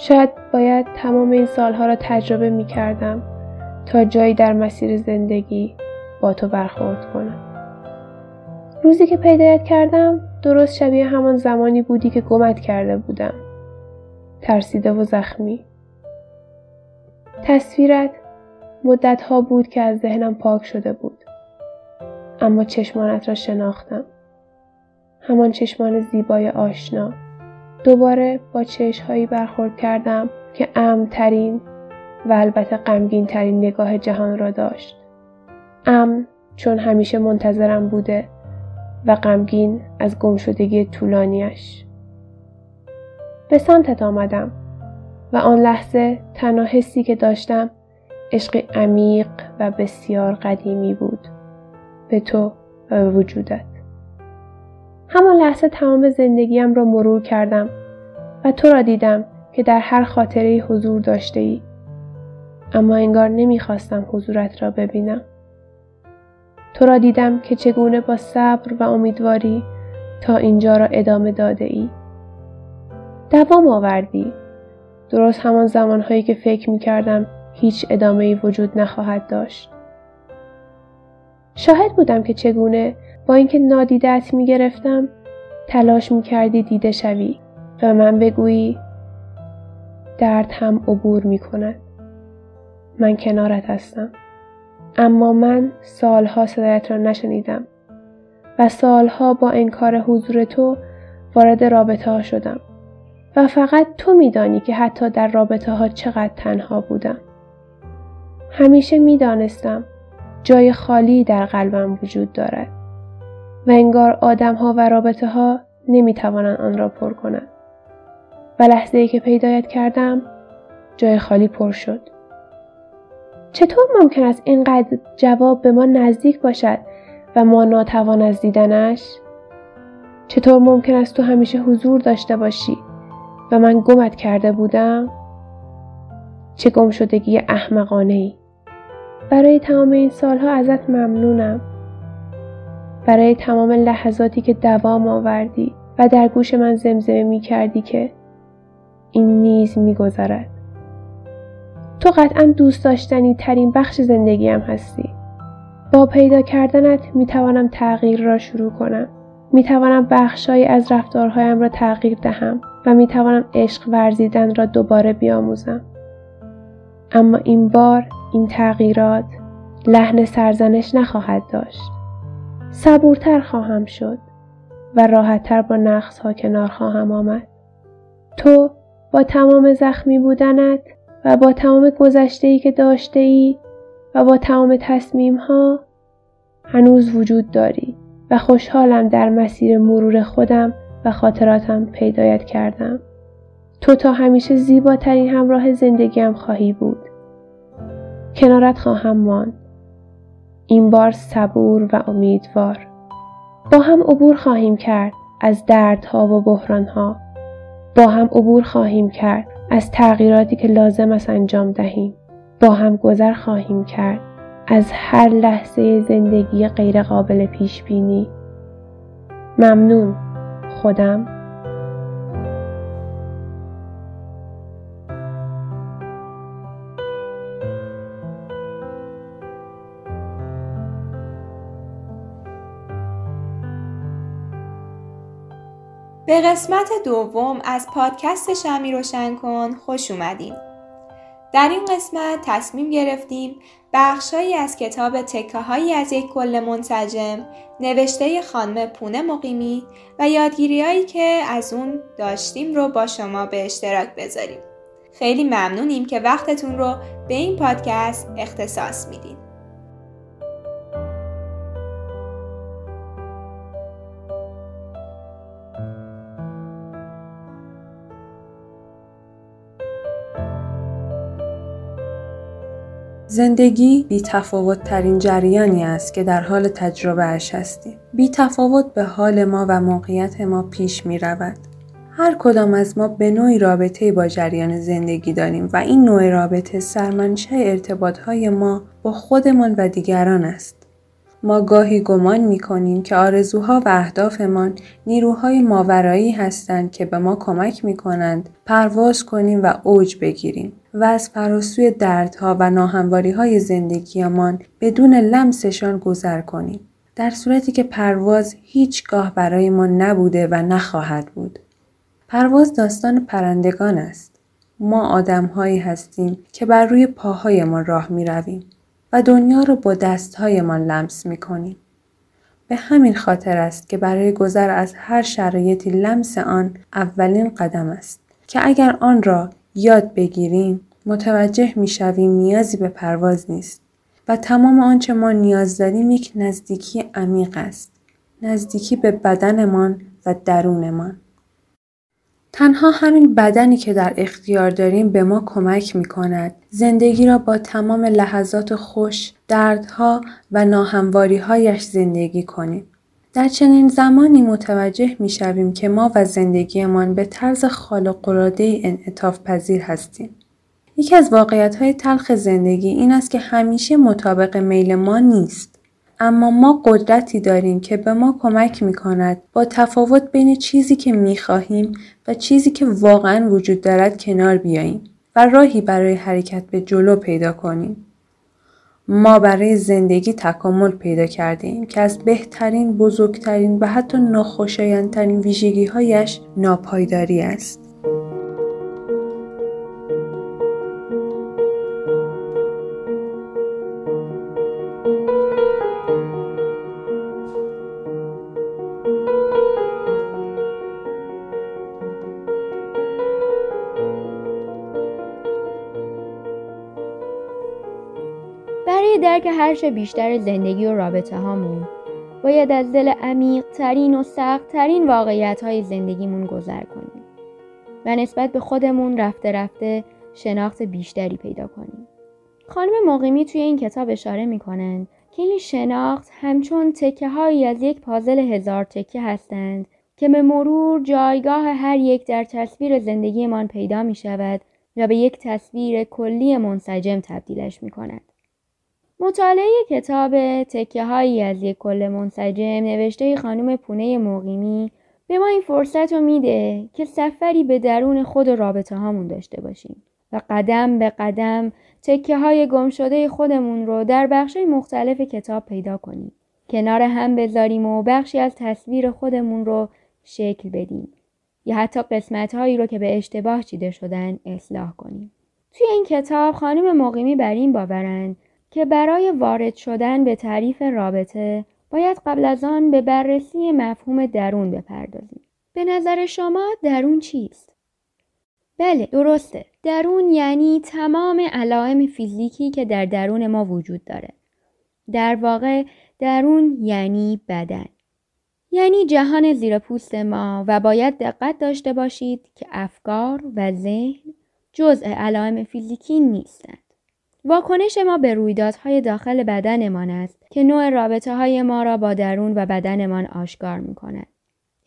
شاید باید تمام این سالها را تجربه می کردم تا جایی در مسیر زندگی با تو برخورد کنم. روزی که پیدایت کردم درست شبیه همان زمانی بودی که گمت کرده بودم. ترسیده و زخمی. تصویرت مدت ها بود که از ذهنم پاک شده بود. اما چشمانت را شناختم. همان چشمان زیبای آشنا. دوباره با چشمهایی برخورد کردم که امترین و البته غمگین ترین نگاه جهان را داشت. امن چون همیشه منتظرم بوده و غمگین از گمشدگی طولانیش. به سمتت آمدم و آن لحظه تنها حسی که داشتم عشق عمیق و بسیار قدیمی بود به تو و به وجودت. همان لحظه تمام زندگیم را مرور کردم و تو را دیدم که در هر خاطره حضور داشته ای. اما انگار نمی‌خواستم حضورت را ببینم. تو را دیدم که چگونه با صبر و امیدواری تا اینجا را ادامه داده ای. دوام آوردی. درست همان زمانهایی که فکر می کردم هیچ ادامه ای وجود نخواهد داشت. شاهد بودم که چگونه با اینکه نادیدت می گرفتم تلاش می کردی دیده شوی و من بگویی درد هم عبور می کند. من کنارت هستم. اما من سالها صدایت را نشنیدم و سالها با انکار حضور تو وارد رابطه ها شدم و فقط تو میدانی که حتی در رابطه ها چقدر تنها بودم. همیشه می‌دانستم جای خالی در قلبم وجود دارد و انگار آدم ها و رابطه ها نمی آن را پر کنند. و لحظه ای که پیدایت کردم جای خالی پر شد. چطور ممکن است اینقدر جواب به ما نزدیک باشد و ما ناتوان از دیدنش؟ چطور ممکن است تو همیشه حضور داشته باشی و من گمت کرده بودم؟ چه گم شدگی احمقانه ای. برای تمام این سالها ازت ممنونم. برای تمام لحظاتی که دوام آوردی و در گوش من زمزمه می کردی که این نیز می گذرد. تو قطعا دوست داشتنی ترین بخش زندگیم هستی. با پیدا کردنت می توانم تغییر را شروع کنم. می توانم بخشهایی از رفتارهایم را تغییر دهم و می توانم عشق ورزیدن را دوباره بیاموزم. اما این بار این تغییرات لحن سرزنش نخواهد داشت. صبورتر خواهم شد و راحتتر با نقص ها کنار خواهم آمد. تو با تمام زخمی بودنت و با تمام گذشته که داشته ای و با تمام تصمیم ها هنوز وجود داری و خوشحالم در مسیر مرور خودم و خاطراتم پیدایت کردم. تو تا همیشه زیباترین همراه زندگیم خواهی بود. کنارت خواهم ماند. این بار صبور و امیدوار. با هم عبور خواهیم کرد از دردها و بحرانها. با هم عبور خواهیم کرد از تغییراتی که لازم است انجام دهیم. با هم گذر خواهیم کرد از هر لحظه زندگی غیرقابل پیش بینی. ممنون خودم به قسمت دوم از پادکست شمی روشن کن خوش اومدین. در این قسمت تصمیم گرفتیم بخشهایی از کتاب تکه هایی از یک کل منسجم نوشته خانم پونه مقیمی و یادگیری هایی که از اون داشتیم رو با شما به اشتراک بذاریم. خیلی ممنونیم که وقتتون رو به این پادکست اختصاص میدین. زندگی بی تفاوت ترین جریانی است که در حال تجربه اش هستیم. بی تفاوت به حال ما و موقعیت ما پیش می رود. هر کدام از ما به نوعی رابطه با جریان زندگی داریم و این نوع رابطه سرمنشه ارتباط های ما با خودمان و دیگران است. ما گاهی گمان می کنیم که آرزوها و اهدافمان نیروهای ماورایی هستند که به ما کمک می کنند پرواز کنیم و اوج بگیریم و از فراسوی دردها و ناهمواری های زندگیمان بدون لمسشان گذر کنیم. در صورتی که پرواز هیچگاه برای ما نبوده و نخواهد بود. پرواز داستان پرندگان است. ما آدمهایی هستیم که بر روی پاهایمان راه می رویم. و دنیا رو با دستهایمان لمس می کنیم. به همین خاطر است که برای گذر از هر شرایطی لمس آن اولین قدم است که اگر آن را یاد بگیریم متوجه می شویم نیازی به پرواز نیست و تمام آنچه ما نیاز داریم یک نزدیکی عمیق است نزدیکی به بدنمان و درونمان تنها همین بدنی که در اختیار داریم به ما کمک می کند زندگی را با تمام لحظات خوش، دردها و هایش زندگی کنیم. در چنین زمانی متوجه می شویم که ما و زندگیمان به طرز خالق العاده انعطاف پذیر هستیم. یکی از واقعیت های تلخ زندگی این است که همیشه مطابق میل ما نیست. اما ما قدرتی داریم که به ما کمک می کند با تفاوت بین چیزی که می خواهیم و چیزی که واقعا وجود دارد کنار بیاییم و راهی برای حرکت به جلو پیدا کنیم. ما برای زندگی تکامل پیدا کردیم که از بهترین، بزرگترین و حتی ناخوشایندترین ویژگی هایش ناپایداری است. هرچه بیشتر زندگی و رابطه هامون باید از دل عمیق ترین و سخت ترین واقعیت های زندگیمون گذر کنیم و نسبت به خودمون رفته رفته شناخت بیشتری پیدا کنیم. خانم مقیمی توی این کتاب اشاره می‌کنند که این شناخت همچون تکه هایی از یک پازل هزار تکه هستند که به مرور جایگاه هر یک در تصویر زندگیمان پیدا می شود و به یک تصویر کلی منسجم تبدیلش می کند. مطالعه کتاب تکه هایی از یک کل منسجم نوشته خانم پونه مقیمی به ما این فرصت رو میده که سفری به درون خود و رابطه هامون داشته باشیم و قدم به قدم تکه های گم شده خودمون رو در بخش مختلف کتاب پیدا کنیم. کنار هم بذاریم و بخشی از تصویر خودمون رو شکل بدیم. یا حتی قسمت هایی رو که به اشتباه چیده شدن اصلاح کنیم. توی این کتاب خانم مقیمی بر این باورند که برای وارد شدن به تعریف رابطه باید قبل از آن به بررسی مفهوم درون بپردازیم. به نظر شما درون چیست؟ بله درسته. درون یعنی تمام علائم فیزیکی که در درون ما وجود داره. در واقع درون یعنی بدن. یعنی جهان زیر پوست ما و باید دقت داشته باشید که افکار و ذهن جزء علائم فیزیکی نیستند. واکنش ما به رویدادهای داخل بدنمان است که نوع رابطه های ما را با درون و بدنمان آشکار می کند.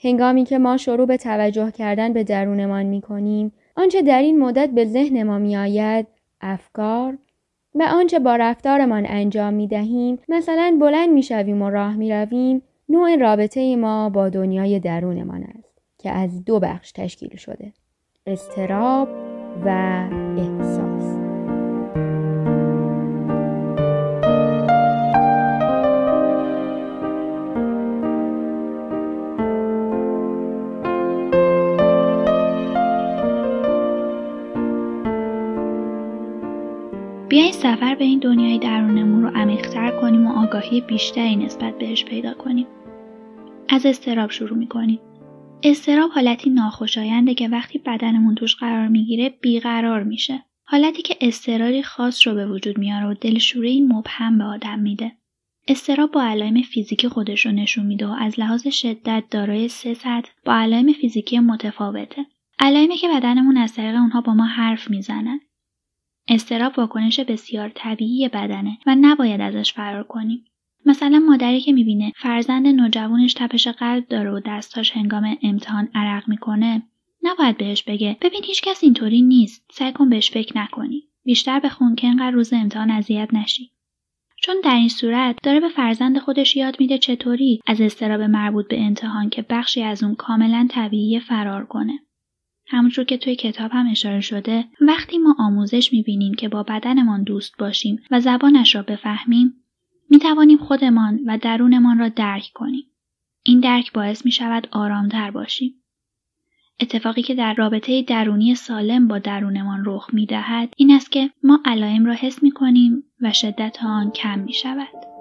هنگامی که ما شروع به توجه کردن به درونمان می کنیم، آنچه در این مدت به ذهن ما می آید، افکار و آنچه با رفتارمان انجام می دهیم، مثلا بلند می شویم و راه می رویم، نوع رابطه ما با دنیای درونمان است که از دو بخش تشکیل شده. استراب و احساس. بیاین سفر به این دنیای درونمون رو عمیقتر کنیم و آگاهی بیشتری نسبت بهش پیدا کنیم. از استراب شروع می‌کنیم. استراب حالتی ناخوشاینده که وقتی بدنمون توش قرار می‌گیره بیقرار میشه. حالتی که استراری خاص رو به وجود میاره و دلشوره مبهم به آدم میده. استراب با علائم فیزیکی خودش رو نشون میده و از لحاظ شدت دارای سه سطح با علائم فیزیکی متفاوته. علائمی که بدنمون از طریق اونها با ما حرف می‌زنن. استراب واکنش بسیار طبیعی بدنه و نباید ازش فرار کنیم. مثلا مادری که می‌بینه فرزند نوجوانش تپش قلب داره و دستاش هنگام امتحان عرق می‌کنه نباید بهش بگه ببین هیچ کس اینطوری نیست سعی کن بهش فکر نکنی بیشتر بخون که انقدر روز امتحان اذیت نشی چون در این صورت داره به فرزند خودش یاد میده چطوری از استراب مربوط به امتحان که بخشی از اون کاملا طبیعی فرار کنه. همونطور که توی کتاب هم اشاره شده وقتی ما آموزش می‌بینیم که با بدنمان دوست باشیم و زبانش را بفهمیم می‌توانیم خودمان و درونمان را درک کنیم. این درک باعث می شود آرامتر باشیم. اتفاقی که در رابطه درونی سالم با درونمان رخ می دهد این است که ما علائم را حس می کنیم و شدت آن کم می شود.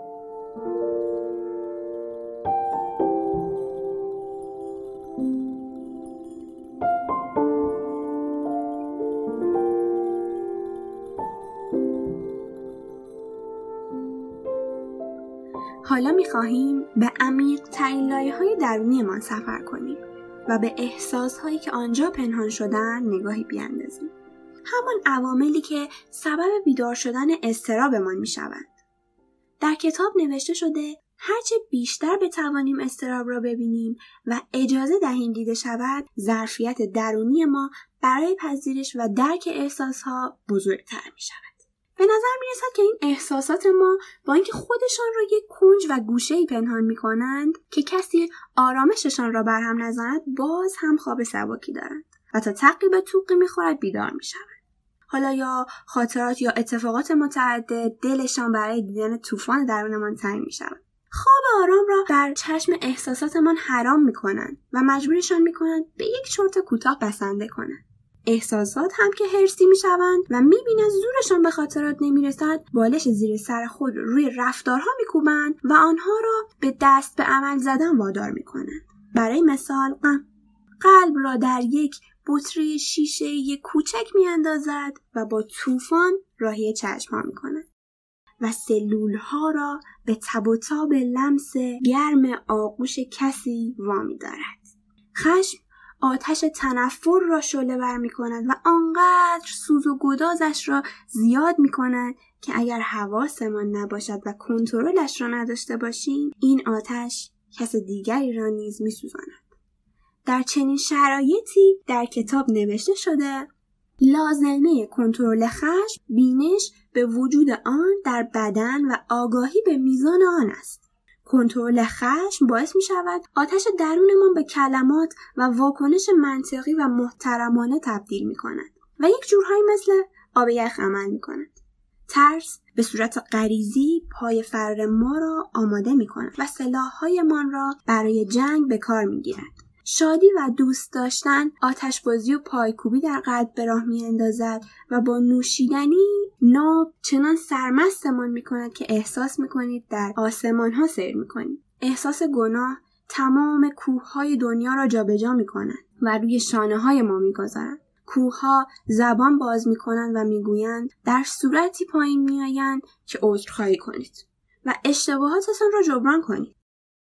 حالا می خواهیم به عمیق ترین لایه های درونی ما سفر کنیم و به احساس هایی که آنجا پنهان شدن نگاهی بیاندازیم. همان عواملی که سبب بیدار شدن استرابمان می شوند. در کتاب نوشته شده هرچه بیشتر بتوانیم استراب را ببینیم و اجازه دهیم دیده شود ظرفیت درونی ما برای پذیرش و درک احساسها بزرگتر می شود. به نظر می که این احساسات ما با اینکه خودشان را یک کنج و گوشه ای پنهان می کنند که کسی آرامششان را برهم نزند باز هم خواب سباکی دارند و تا تقی به توقی می‌خورد بیدار می شود. حالا یا خاطرات یا اتفاقات متعدد دلشان برای دیدن طوفان درونمان تنگ می شود. خواب آرام را در چشم احساساتمان حرام می کنند و مجبورشان می کنند به یک چرت کوتاه بسنده کنند. احساسات هم که هرسی می‌شوند و می‌بینند زورشان به خاطرات نمی‌رسد بالش زیر سر خود روی رفتارها میکوبند و آنها را به دست به عمل زدن وادار می‌کنند برای مثال قلب را در یک بطری شیشه کوچک میاندازد و با طوفان راهی چشم ها می‌کند و سلول ها را به تب و تاب لمس گرم آغوش کسی وامی دارد. خشم آتش تنفر را شله بر می کند و آنقدر سوز و گدازش را زیاد می کند که اگر حواسمان نباشد و کنترلش را نداشته باشیم این آتش کس دیگری را نیز می سوزاند. در چنین شرایطی در کتاب نوشته شده لازمه کنترل خشم بینش به وجود آن در بدن و آگاهی به میزان آن است کنترل خشم باعث می شود آتش درونمان به کلمات و واکنش منطقی و محترمانه تبدیل می کند و یک جورهایی مثل آب یخ عمل می کند. ترس به صورت غریزی پای فر ما را آماده می کند و سلاحهایمان را برای جنگ به کار می گیرد. شادی و دوست داشتن آتشبازی و پایکوبی در قلب به راه اندازد و با نوشیدنی ناب چنان سرمستمان می کند که احساس می کنید در آسمان ها سیر می کنید. احساس گناه تمام کوه های دنیا را جابجا می کند و روی شانه های ما می گذارند. کوه ها زبان باز می کنند و می گویند در صورتی پایین می آیند که عذرخواهی کنید و اشتباهاتتان را جبران کنید.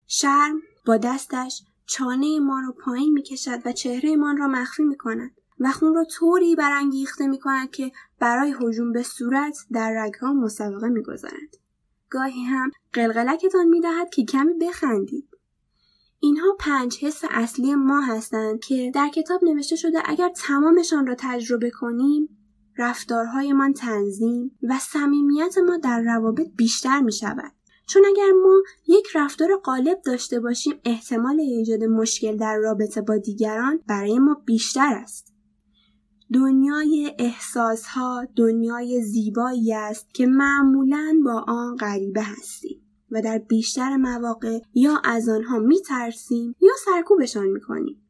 شرم با دستش چانه ما را پایین می کشد و چهره ما را مخفی می کند و خون را طوری برانگیخته می کند که برای هجوم به صورت در رگها مسابقه می گذارد. گاهی هم قلقلکتان می دهد که کمی بخندید. اینها پنج حس اصلی ما هستند که در کتاب نوشته شده اگر تمامشان را تجربه کنیم رفتارهایمان تنظیم و صمیمیت ما در روابط بیشتر می شود. چون اگر ما یک رفتار غالب داشته باشیم احتمال ایجاد مشکل در رابطه با دیگران برای ما بیشتر است. دنیای احساس ها دنیای زیبایی است که معمولا با آن غریبه هستیم و در بیشتر مواقع یا از آنها می ترسیم یا سرکوبشان می کنیم.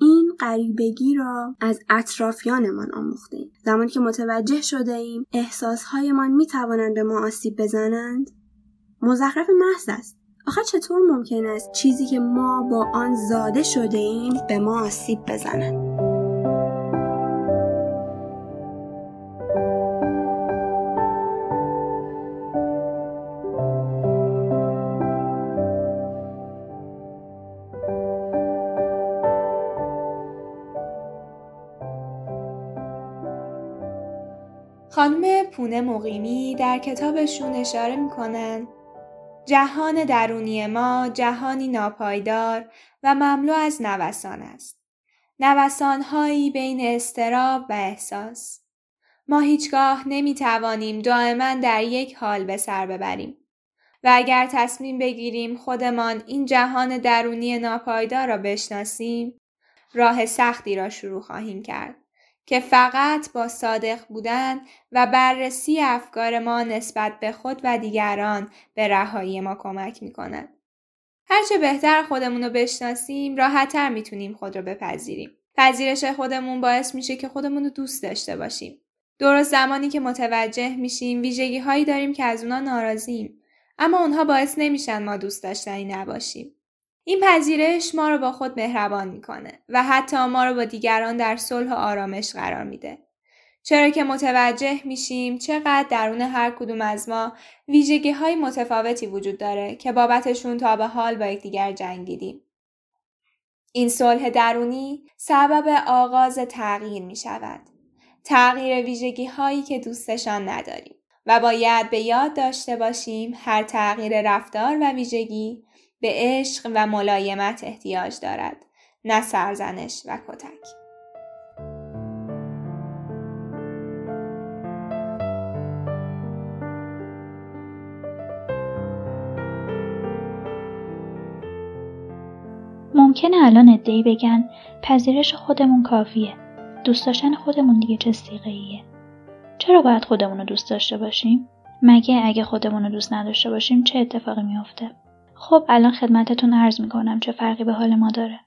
این غریبگی را از اطرافیانمان آموخته زمانی که متوجه شده ایم احساسهایمان می توانند به ما آسیب بزنند مزخرف محض است. آخه چطور ممکن است چیزی که ما با آن زاده شده ایم به ما آسیب بزنند خانم پونه مقیمی در کتابشون اشاره می‌کنن جهان درونی ما جهانی ناپایدار و مملو از نوسان است. نوسانهایی بین استراب و احساس. ما هیچگاه نمی توانیم دائما در یک حال به سر ببریم. و اگر تصمیم بگیریم خودمان این جهان درونی ناپایدار را بشناسیم راه سختی را شروع خواهیم کرد که فقط با صادق بودن و بررسی افکار ما نسبت به خود و دیگران به رهایی ما کمک می کند. هرچه بهتر خودمون رو بشناسیم راحتتر می‌تونیم خود رو بپذیریم. پذیرش خودمون باعث میشه که خودمون رو دوست داشته باشیم. درست زمانی که متوجه میشیم ویژگی هایی داریم که از اونا ناراضیم اما اونها باعث نمیشن ما دوست داشتنی نباشیم. این پذیرش ما رو با خود مهربان می‌کنه و حتی ما رو با دیگران در صلح و آرامش قرار میده. چرا که متوجه میشیم چقدر درون هر کدوم از ما ویژگی های متفاوتی وجود داره که بابتشون تا به حال با یکدیگر جنگیدیم. این صلح درونی سبب آغاز تغییر می شود. تغییر ویژگی هایی که دوستشان نداریم و باید به یاد داشته باشیم هر تغییر رفتار و ویژگی به عشق و ملایمت احتیاج دارد نه سرزنش و کتک. ممکنه الان ادهی بگن پذیرش خودمون کافیه. دوست داشتن خودمون دیگه چه سیغه ایه. چرا باید خودمون رو دوست داشته باشیم؟ مگه اگه خودمون رو دوست نداشته باشیم چه اتفاقی میافته؟ خب الان خدمتتون عرض می‌کنم چه فرقی به حال ما داره.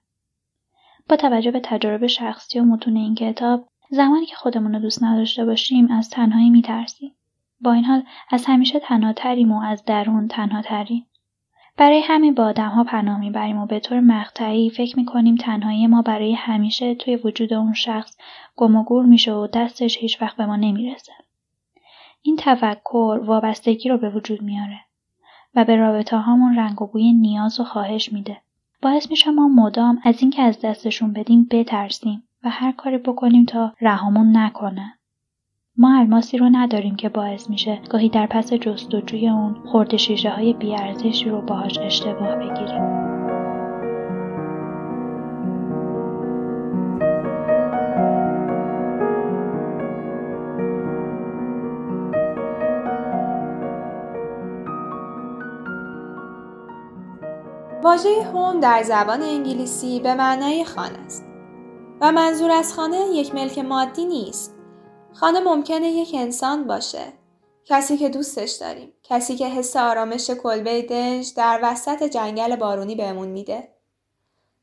با توجه به تجارب شخصی و متون این کتاب زمانی که خودمون رو دوست نداشته باشیم از تنهایی میترسیم. با این حال از همیشه تنها تریم و از درون تنها تریم. برای همین با ها پناه می‌بریم و به طور مقطعی فکر می‌کنیم تنهایی ما برای همیشه توی وجود اون شخص گم و گور میشه و دستش هیچ وقت به ما نمی‌رسه. این تفکر وابستگی رو به وجود میاره و به رابطه هامون رنگ و بوی نیاز و خواهش میده. باعث میشه ما مدام از اینکه از دستشون بدیم بترسیم و هر کاری بکنیم تا رهامون نکنن. ما الماسی رو نداریم که باعث میشه گاهی در پس جستجوی اون خورده شیشه های بیارزشی رو باهاش اشتباه بگیریم. واژه هوم در زبان انگلیسی به معنای خانه است و منظور از خانه یک ملک مادی نیست خانه ممکنه یک انسان باشه. کسی که دوستش داریم. کسی که حس آرامش کلبه دنج در وسط جنگل بارونی بهمون میده.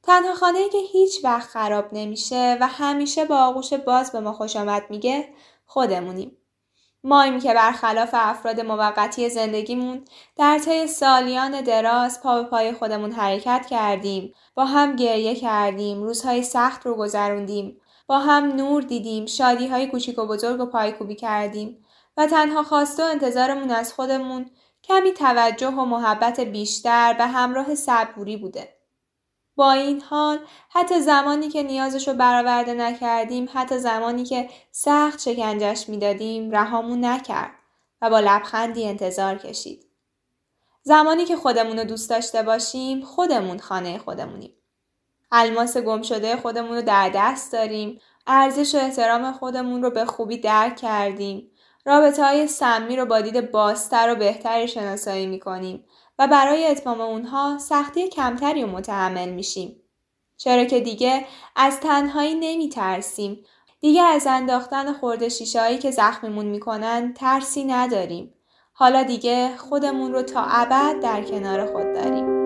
تنها خانه که هیچ وقت خراب نمیشه و همیشه با آغوش باز به ما خوش آمد میگه خودمونیم. ماییم که برخلاف افراد موقتی زندگیمون در طی سالیان دراز پا به پای خودمون حرکت کردیم با هم گریه کردیم روزهای سخت رو گذروندیم با هم نور دیدیم شادی های کوچیک و بزرگ و پایکوبی کردیم و تنها خواسته و انتظارمون از خودمون کمی توجه و محبت بیشتر به همراه صبوری بوده. با این حال حتی زمانی که نیازش رو برآورده نکردیم حتی زمانی که سخت شکنجش می‌دادیم رهامون نکرد و با لبخندی انتظار کشید. زمانی که خودمون رو دوست داشته باشیم خودمون خانه خودمونیم. الماس گم شده خودمون رو در دست داریم ارزش و احترام خودمون رو به خوبی درک کردیم رابطه های سمی رو با دید بازتر و بهتری شناسایی می‌کنیم و برای اتمام اونها سختی کمتری رو متحمل میشیم. چرا که دیگه از تنهایی نمی ترسیم. دیگه از انداختن خورده شیشه هایی که زخممون می‌کنن ترسی نداریم. حالا دیگه خودمون رو تا ابد در کنار خود داریم.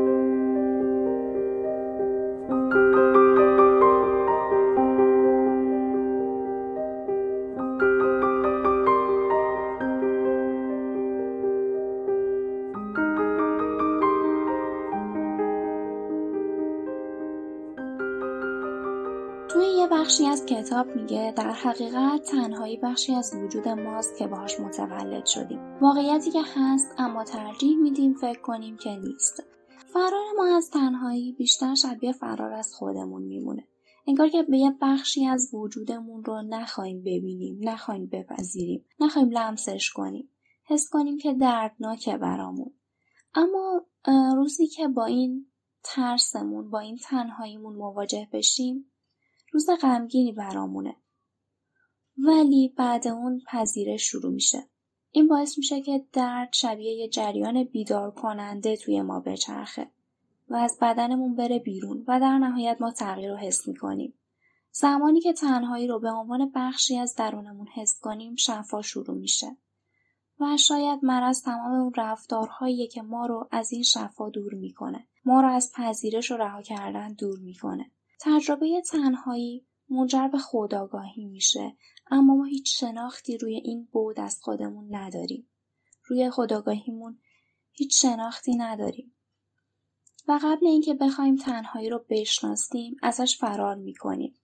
کتاب میگه در حقیقت تنهایی بخشی از وجود ماست که باهاش متولد شدیم. واقعیتی که هست اما ترجیح میدیم فکر کنیم که نیست. فرار ما از تنهایی بیشتر شبیه فرار از خودمون میمونه. انگار که به یه بخشی از وجودمون رو نخواهیم ببینیم نخواهیم بپذیریم نخواهیم لمسش کنیم. حس کنیم که دردناکه برامون. اما روزی که با این ترسمون با این تنهاییمون مواجه بشیم روز غمگینی برامونه. ولی بعد اون پذیرش شروع میشه. این باعث میشه که درد شبیه یه جریان بیدار کننده توی ما بچرخه و از بدنمون بره بیرون و در نهایت ما تغییر رو حس می‌کنیم. زمانی که تنهایی رو به عنوان بخشی از درونمون حس کنیم شفا شروع میشه. و شاید مرض تمام اون رفتارهایی که ما رو از این شفا دور می‌کنه. ما رو از پذیرش و رها کردن دور می‌کنه. تجربه تنهایی منجر به خودآگاهی میشه اما ما هیچ شناختی روی این بود از خودمون نداریم. روی خودآگاهیمون هیچ شناختی نداریم. و قبل اینکه بخوایم تنهایی رو بشناسیم ازش فرار می‌کنیم.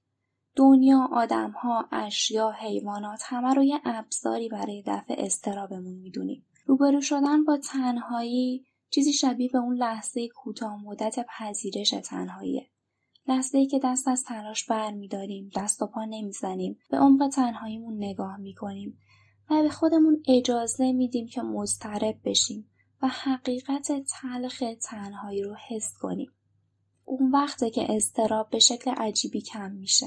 دنیا، آدمها، اشیا، حیوانات همه رو یه ابزاری برای دفع استرابمون می‌دونیم. روبرو شدن با تنهایی چیزی شبیه به اون لحظه کوتاه مدت پذیرش تنهاییه. لحظه ای که دست از تلاش بر میداریم، دست و پا نمی‌زنیم، به عمق تنهاییمون نگاه می‌کنیم و به خودمون اجازه میدیم که مضطرب بشیم و حقیقت تلخ تنهایی رو حس کنیم. اون وقته که استراب به شکل عجیبی کم میشه.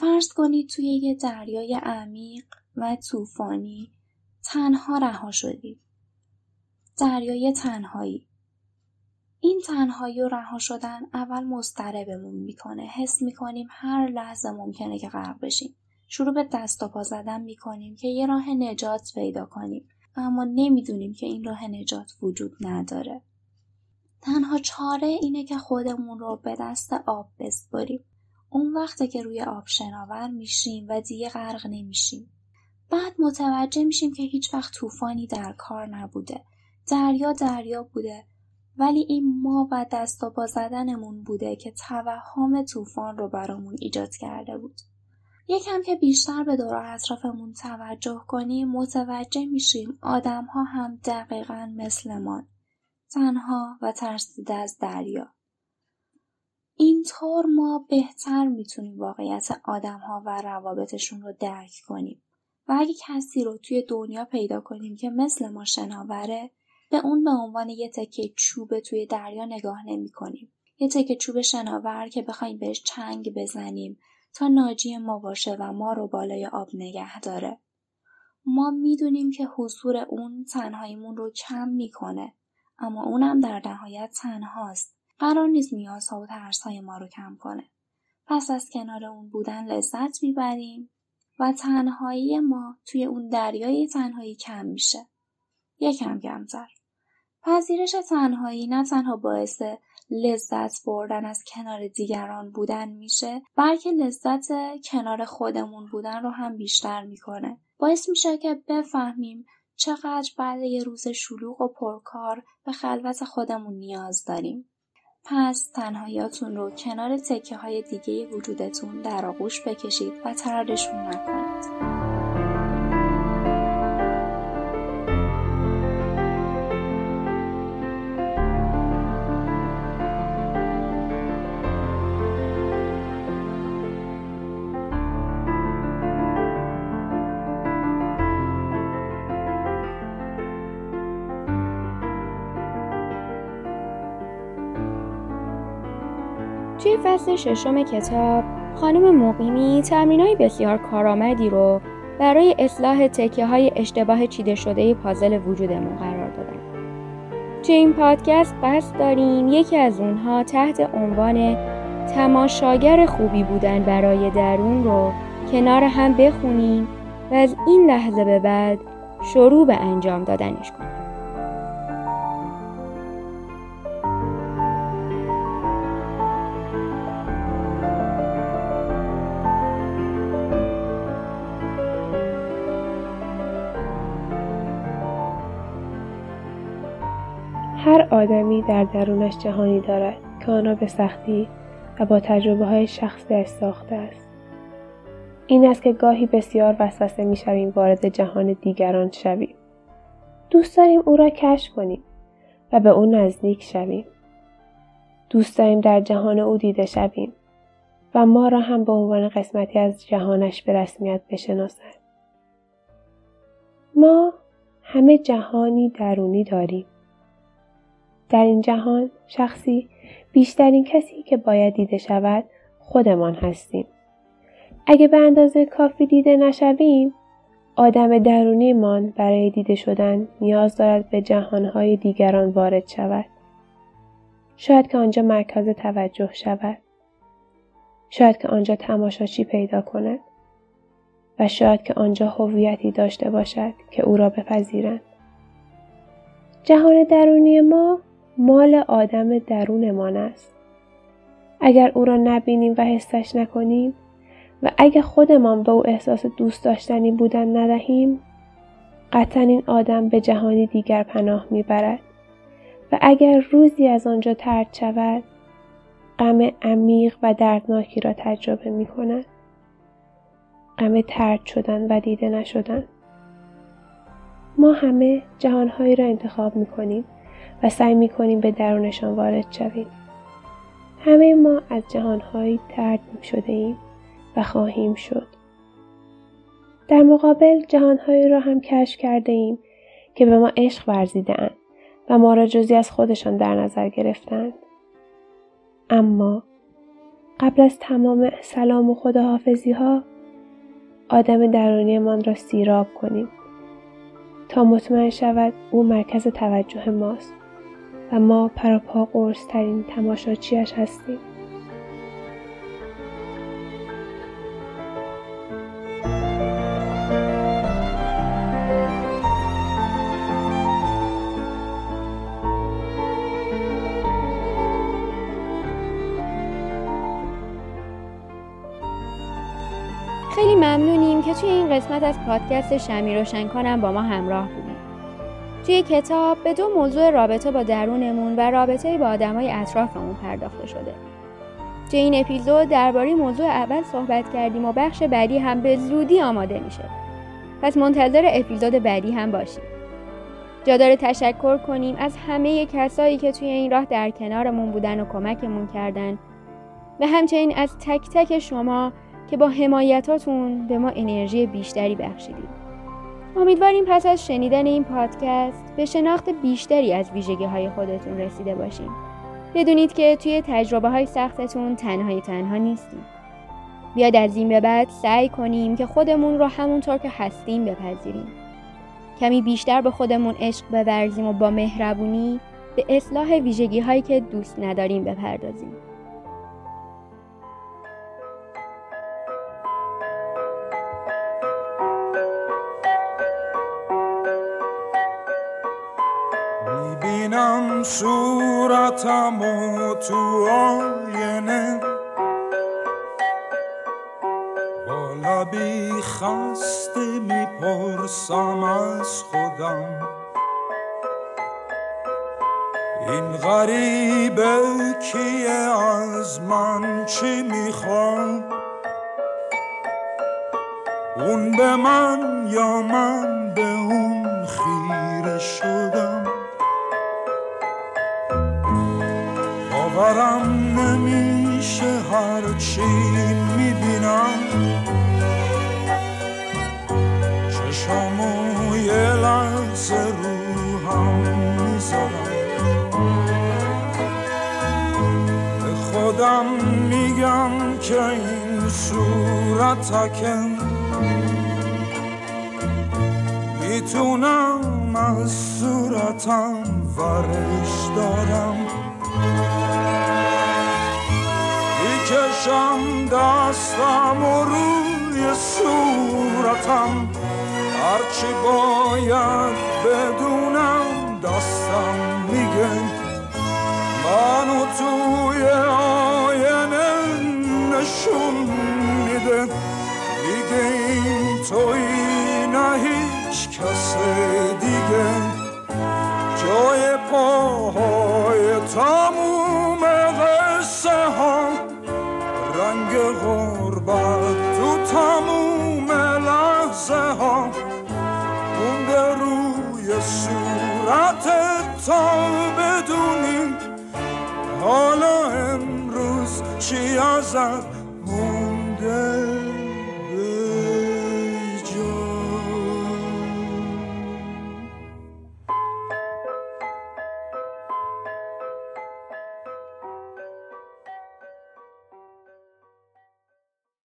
فرض کنید توی یه دریای عمیق و طوفانی تنها رها شدید. دریای تنهایی. این تنهایی و رها شدن اول مضطربمون می‌کنه. حس می‌کنیم هر لحظه ممکنه که غرق بشیم. شروع به دست و پا زدن می‌کنیم که یه راه نجات پیدا کنیم. اما نمی‌دونیم که این راه نجات وجود نداره. تنها چاره اینه که خودمون رو به دست آب بسپریم. اون وقته که روی آب شناور میشیم و دیگه غرق نمیشیم. بعد متوجه میشیم که هیچ وقت طوفانی در کار نبوده. دریا دریا بوده ولی این ما و دست و با زدنمون بوده که توهم طوفان رو برامون ایجاد کرده بود. یکم که بیشتر به دور اطرافمون توجه کنیم متوجه میشیم آدم ها هم دقیقا مثل ما تنها و ترسیده از دریا. اینطور ما بهتر می‌تونیم واقعیت آدم ها و روابطشون رو درک کنیم. و اگه کسی رو توی دنیا پیدا کنیم که مثل ما شناوره به اون به عنوان یه تکه چوب توی دریا نگاه نمی کنیم. یه تکه چوب شناور که بخوایم بهش چنگ بزنیم تا ناجی ما باشه و ما رو بالای آب نگه داره. ما می‌دونیم که حضور اون تنهاییمون رو کم می‌کنه اما اونم در نهایت تنهاست. قرار نیست نیازها و ترسهای ما رو کم کنه. پس از کنار اون بودن لذت می‌بریم و تنهایی ما توی اون دریای تنهایی کم میشه. یکم کمتر. پذیرش تنهایی نه تنها باعث لذت بردن از کنار دیگران بودن میشه بلکه لذت کنار خودمون بودن رو هم بیشتر می‌کنه باعث میشه که بفهمیم چقدر بعد یه روز شلوغ و پرکار به خلوت خودمون نیاز داریم پس تنهاییاتون رو کنار تکه های دیگه وجودتون در آغوش بکشید و تردشون نکنید. توی فصل ششم کتاب خانم مقیمی های بسیار کارآمدی رو برای اصلاح تکیه های اشتباه چیده شده پازل وجودمون قرار دادن. توی این پادکست قصد داریم یکی از اونها تحت عنوان تماشاگر خوبی بودن برای درون رو کنار هم بخونیم و از این لحظه به بعد شروع به انجام دادنش کنیم. هر آدمی در درونش جهانی دارد که آنها به سختی و با تجربه های شخصیش ساخته است. این است که گاهی بسیار وسوسه می شویم وارد جهان دیگران شویم. دوست داریم او را کشف کنیم و به او نزدیک شویم. دوست داریم در جهان او دیده شویم و ما را هم به عنوان قسمتی از جهانش به رسمیت بشناسد. ما همه جهانی درونی داریم. در این جهان شخصی بیشترین کسی که باید دیده شود خودمان هستیم. اگه به اندازه کافی دیده نشویم آدم درونیمان برای دیده شدن نیاز دارد به جهانهای دیگران وارد شود. شاید که آنجا مرکز توجه شود. شاید که آنجا تماشاچی پیدا کند. و شاید که آنجا هویتی داشته باشد که او را بپذیرند. جهان درونی ما مال آدم درونمان است. اگر او را نبینیم و حسش نکنیم و اگر خودمان به او احساس دوست داشتنی بودن ندهیم قطعا این آدم به جهانی دیگر پناه می‌برد و اگر روزی از آنجا ترد شود غم عمیق و دردناکی را تجربه می کند. غم ترد شدن و دیده نشدن. ما همه جهانهایی را انتخاب می کنیم و سعی می کنیم به درونشان وارد شویم. همه ما از جهانهایی ترد شده ایم و خواهیم شد. در مقابل جهانهایی را هم کشف کرده ایم که به ما عشق ورزیدن و ما را جزی از خودشان در نظر گرفتند. اما قبل از تمام سلام و خداحافظی ها آدم درونیمان را سیراب کنیم تا مطمئن شود او مرکز توجه ماست و ما پراپا قرص ترین تماشاچیش هستیم. خیلی ممنونیم که توی این قسمت از پادکست شمی روشن با ما همراه بودیم. توی کتاب به دو موضوع رابطه با درونمون و رابطه با آدمای اطرافمون پرداخته شده. توی این اپیزود درباره موضوع اول صحبت کردیم و بخش بعدی هم به زودی آماده میشه. پس منتظر اپیزود بعدی هم باشیم. جا داره تشکر کنیم از همه کسایی که توی این راه در کنارمون بودن و کمکمون کردن و همچنین از تک تک شما که با حمایتاتون به ما انرژی بیشتری بخشیدید. امیدواریم پس از شنیدن این پادکست به شناخت بیشتری از ویژگی های خودتون رسیده باشیم. بدونید که توی تجربه های سختتون تنهای تنها نیستیم. بیاد از این به بعد سعی کنیم که خودمون رو همونطور که هستیم بپذیریم. کمی بیشتر به خودمون عشق بورزیم و با مهربونی به اصلاح ویژگی هایی که دوست نداریم بپردازیم. صورتم و تو آینه. با لبی خسته می‌پرسم از خودم. این غریبه کیه؟ از من چی می‌خواد اون به من یا من به اون خیره شدم؟ باورم نمیشه هرچی می‌بینم. چشامو یه لحظه رو هم می‌ذارم. به خودم میگم که این صورتکم می‌تونم از صورتم ورش دارم. می‌کشم دستم و روی صورتم. هرچی باید بدونم تا بدونی حالا امروز چی ازت مونده.